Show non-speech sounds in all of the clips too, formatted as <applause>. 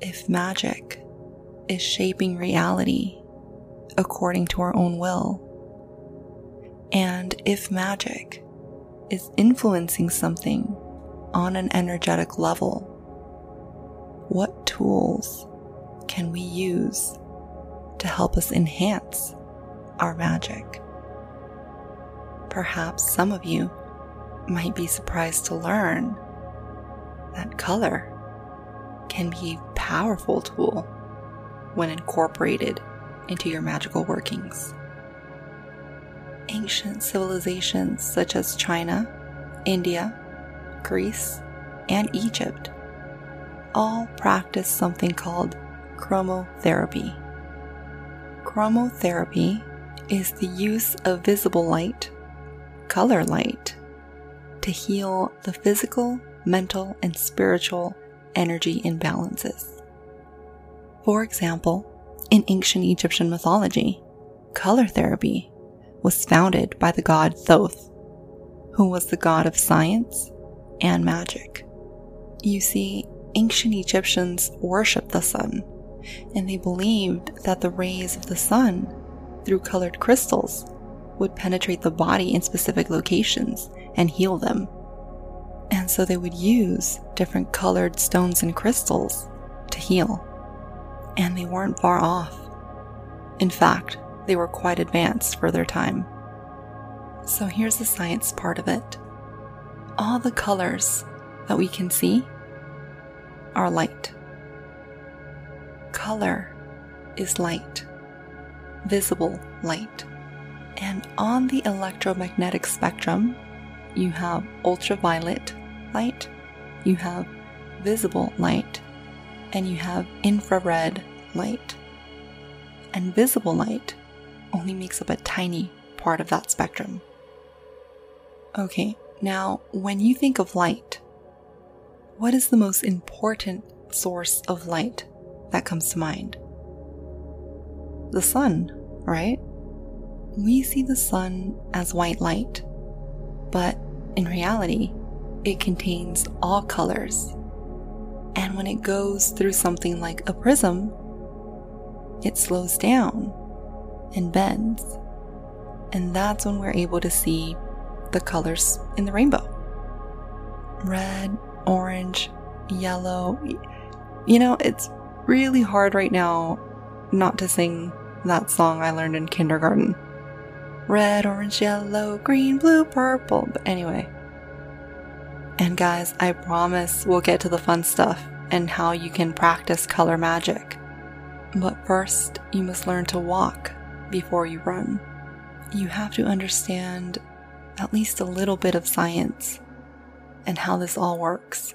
If magic is shaping reality according to our own will, and if magic is influencing something on an energetic level, what tools can we use to help us enhance our magic? Perhaps some of you might be surprised to learn that color can be powerful tool when incorporated into your magical workings. Ancient civilizations such as China, India, Greece, and Egypt all practice something called chromotherapy. Chromotherapy is the use of visible light color light to heal the physical, mental, and spiritual energy imbalances. For example, in ancient Egyptian mythology, color therapy was founded by the god Thoth, who was the god of science and magic. You see, ancient Egyptians worshipped the sun, and they believed that the rays of the sun, through colored crystals, would penetrate the body in specific locations and heal them. And so they would use different colored stones and crystals to heal. And they weren't far off. In fact, they were quite advanced for their time. So here's the science part of it all the colors that we can see are light. Color is light, visible light. And on the electromagnetic spectrum, you have ultraviolet light, you have visible light, and you have infrared light. And visible light only makes up a tiny part of that spectrum. Okay, now when you think of light, what is the most important source of light that comes to mind? The sun, right? we see the sun as white light, but in reality, it contains all colors. When it goes through something like a prism, it slows down and bends. And that's when we're able to see the colors in the rainbow red, orange, yellow. You know, it's really hard right now not to sing that song I learned in kindergarten red, orange, yellow, green, blue, purple. But anyway. And guys, I promise we'll get to the fun stuff and how you can practice color magic. But first, you must learn to walk before you run. You have to understand at least a little bit of science and how this all works.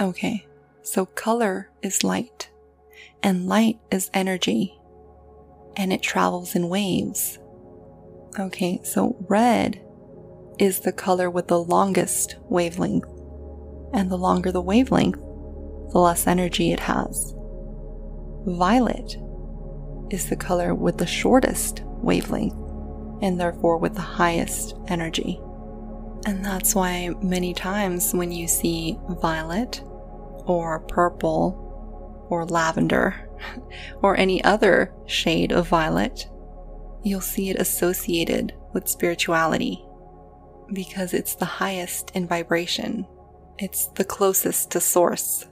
Okay, so color is light, and light is energy, and it travels in waves. Okay, so red is the color with the longest wavelength. And the longer the wavelength, the less energy it has. Violet is the color with the shortest wavelength and therefore with the highest energy. And that's why many times when you see violet or purple or lavender <laughs> or any other shade of violet, you'll see it associated with spirituality because it's the highest in vibration. It's the closest to source.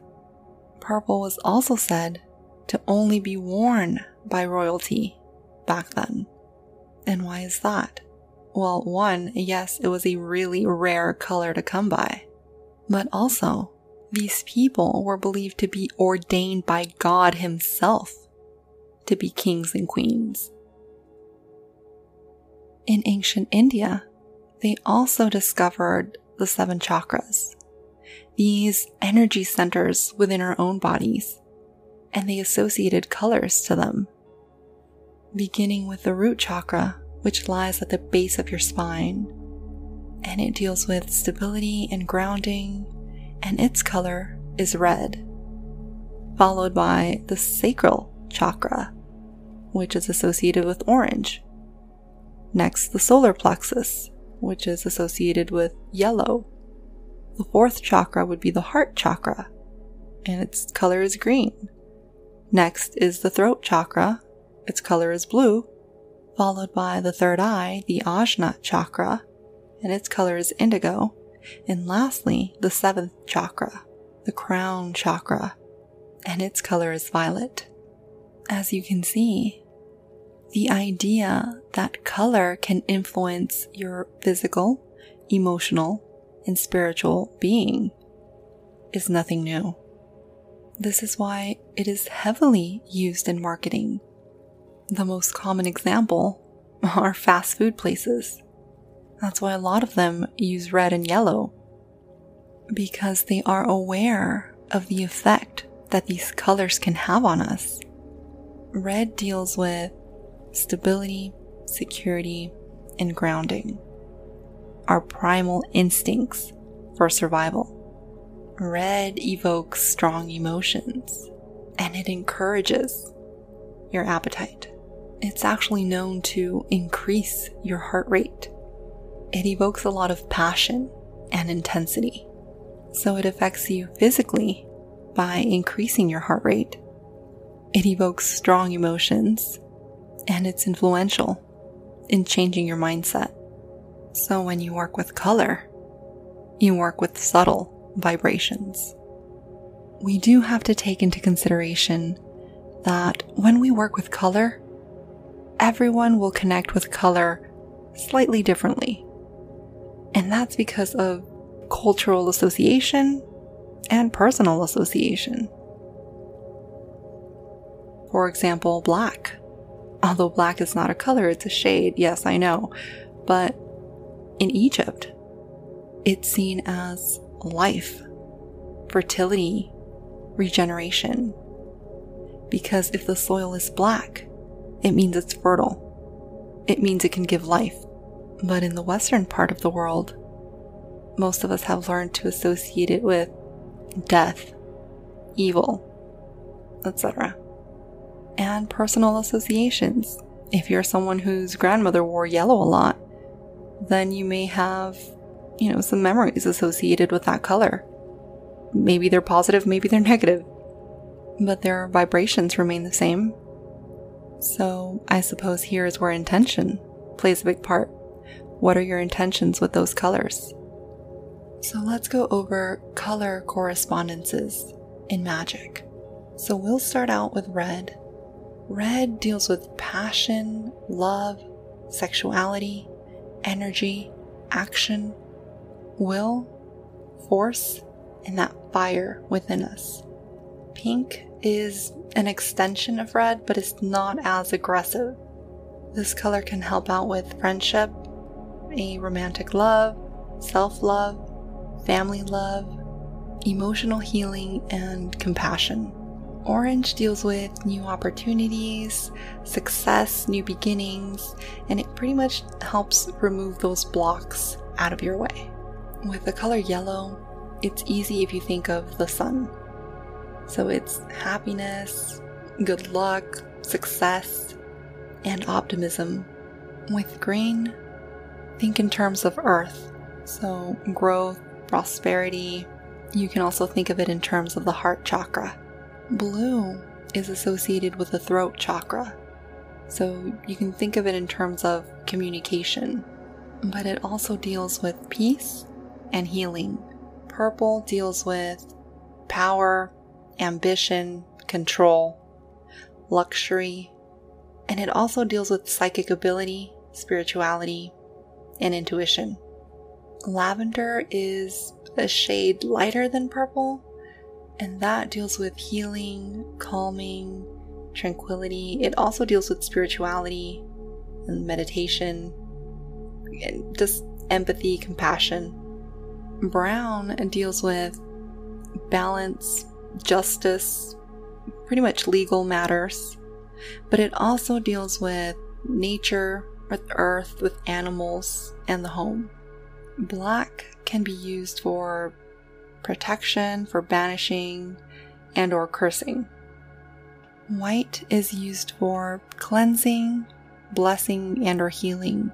Purple was also said to only be worn by royalty back then. And why is that? Well, one, yes, it was a really rare color to come by. But also, these people were believed to be ordained by God Himself to be kings and queens. In ancient India, they also discovered the seven chakras. These energy centers within our own bodies and the associated colors to them. Beginning with the root chakra, which lies at the base of your spine, and it deals with stability and grounding, and its color is red. Followed by the sacral chakra, which is associated with orange. Next, the solar plexus, which is associated with yellow. The fourth chakra would be the heart chakra, and its color is green. Next is the throat chakra, its color is blue, followed by the third eye, the Ajna chakra, and its color is indigo. And lastly, the seventh chakra, the crown chakra, and its color is violet. As you can see, the idea that color can influence your physical, emotional, and spiritual being is nothing new. This is why it is heavily used in marketing. The most common example <laughs> are fast food places. That's why a lot of them use red and yellow. Because they are aware of the effect that these colors can have on us. Red deals with stability, security, and grounding. Our primal instincts for survival. Red evokes strong emotions and it encourages your appetite. It's actually known to increase your heart rate. It evokes a lot of passion and intensity. So it affects you physically by increasing your heart rate. It evokes strong emotions and it's influential in changing your mindset. So when you work with color, you work with subtle vibrations. We do have to take into consideration that when we work with color, everyone will connect with color slightly differently. And that's because of cultural association and personal association. For example, black. Although black is not a color, it's a shade, yes, I know. But in Egypt, it's seen as life, fertility, regeneration. Because if the soil is black, it means it's fertile. It means it can give life. But in the western part of the world, most of us have learned to associate it with death, evil, etc and personal associations. If you're someone whose grandmother wore yellow a lot, then you may have, you know, some memories associated with that color. Maybe they're positive, maybe they're <laughs> negative, but their vibrations remain the same. So I suppose here is where intention plays a big part. What are your intentions with those colors? So let's go over color correspondences in magic. So we'll start out with red Red deals with passion, love, sexuality, energy, action, will, force, and that fire within us. Pink is an extension of red, but it's not as aggressive. This color can help out with friendship, a romantic love, self love, family love, emotional healing, and compassion. Orange deals with new opportunities, success, new beginnings, and it pretty much helps remove those blocks out of your way. With the color yellow, it's easy if you think of the sun. So it's happiness, good luck, success, and optimism. With green, think in terms of earth. So growth, prosperity. You can also think of it in terms of the heart chakra. Blue is associated with the throat chakra, so you can think of it in terms of communication, but it also deals with peace and healing. Purple deals with power, ambition, control, luxury, and it also deals with psychic ability, spirituality, and intuition. Lavender is a shade lighter than purple, and that deals with healing, calming, tranquility. It also deals with spirituality and meditation, and just empathy, compassion. Brown deals with balance, justice, pretty much legal matters. But it also deals with nature, with earth, with animals, and the home. Black can be used for protection, for banishing, and or cursing. White is used for cleansing, blessing, and or healing.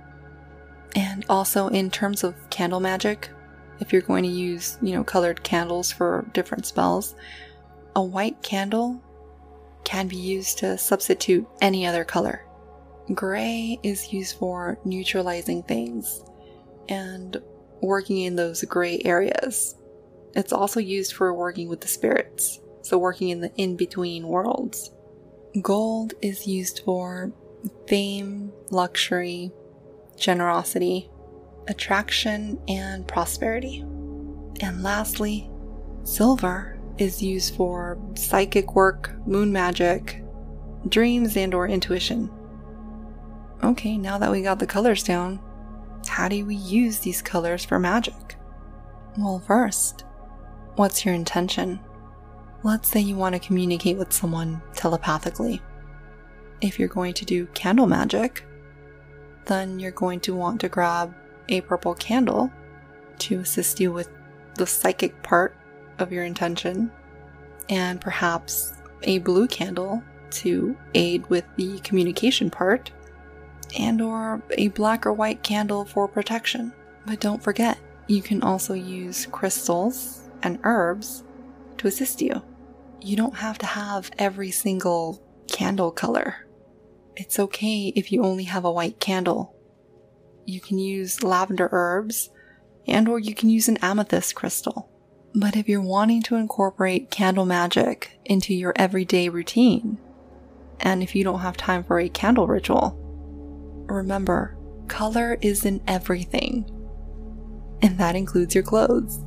And also in terms of candle magic, if you're going to use, you know, colored candles for different spells, a white candle can be used to substitute any other color. Gray is used for neutralizing things and working in those gray areas. It's also used for working with the spirits, so working in the in between worlds. Gold is used for fame, luxury, generosity, attraction, and prosperity. And lastly, silver is used for psychic work, moon magic, dreams, and or intuition. Okay, now that we got the colors down, how do we use these colors for magic? Well, first, what's your intention? Let's say you want to communicate with someone telepathically. If you're going to do candle magic, then you're going to want to grab a purple candle to assist you with the psychic part of your intention, and perhaps a blue candle to aid with the communication part, and or a black or white candle for protection. But don't forget, you can also use crystals and herbs to assist you. You don't have to have every single candle color. It's okay if you only have a white candle. You can use lavender herbs and or you can use an amethyst crystal. But if you're wanting to incorporate candle magic into your everyday routine, and if you don't have time for a candle ritual, remember, color is in everything. And that includes your clothes.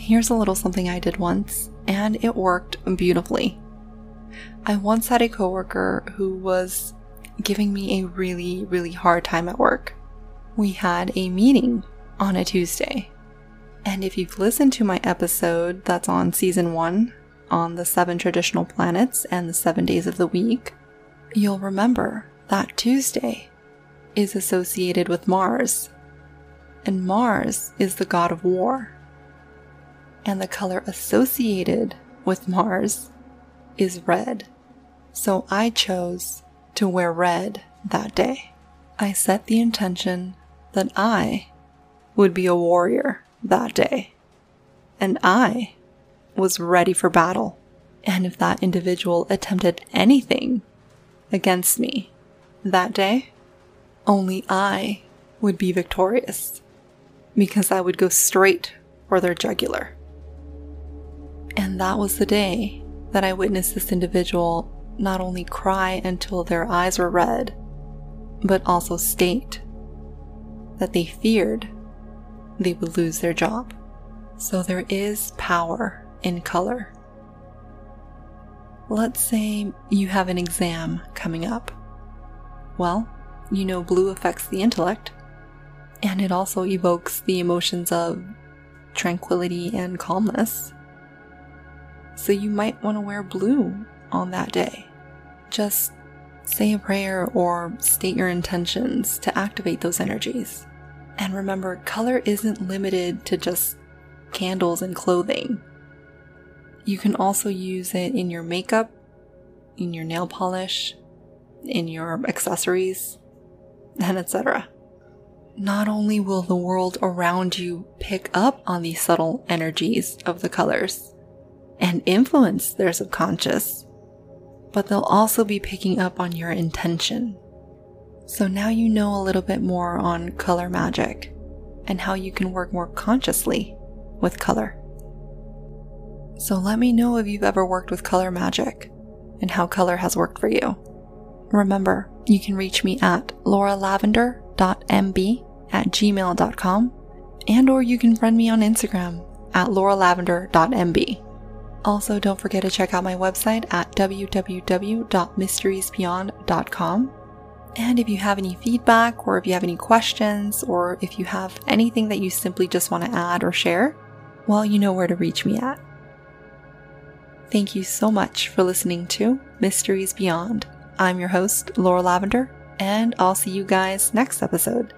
Here's a little something I did once, and it worked beautifully. I once had a coworker who was giving me a really, really hard time at work. We had a meeting on a Tuesday. And if you've listened to my episode that's on season one on the seven traditional planets and the seven days of the week, you'll remember that Tuesday is associated with Mars. And Mars is the god of war. And the color associated with Mars is red. So I chose to wear red that day. I set the intention that I would be a warrior that day. And I was ready for battle. And if that individual attempted anything against me that day, only I would be victorious because I would go straight for their jugular. And that was the day that I witnessed this individual not only cry until their eyes were red, but also state that they feared they would lose their job. So there is power in color. Let's say you have an exam coming up. Well, you know blue affects the intellect, and it also evokes the emotions of tranquility and calmness. So you might want to wear blue on that day. Just say a prayer or state your intentions to activate those energies. And remember, color isn't limited to just candles and clothing. You can also use it in your makeup, in your nail polish, in your accessories, and etc. Not only will the world around you pick up on these subtle energies of the colors and influence their subconscious, but they'll also be picking up on your intention. So now you know a little bit more on color magic and how you can work more consciously with color. So let me know if you've ever worked with color magic and how color has worked for you. Remember, you can reach me at lauralavender.mb at gmail.com and or you can friend me on Instagram at lauralavender.mb. Also, don't forget to check out my website at www.mysteriesbeyond.com. And if you have any feedback, or if you have any questions, or if you have anything that you simply just want to add or share, well, you know where to reach me at. Thank you so much for listening to Mysteries Beyond. I'm your host, Laura Lavender, and I'll see you guys next episode.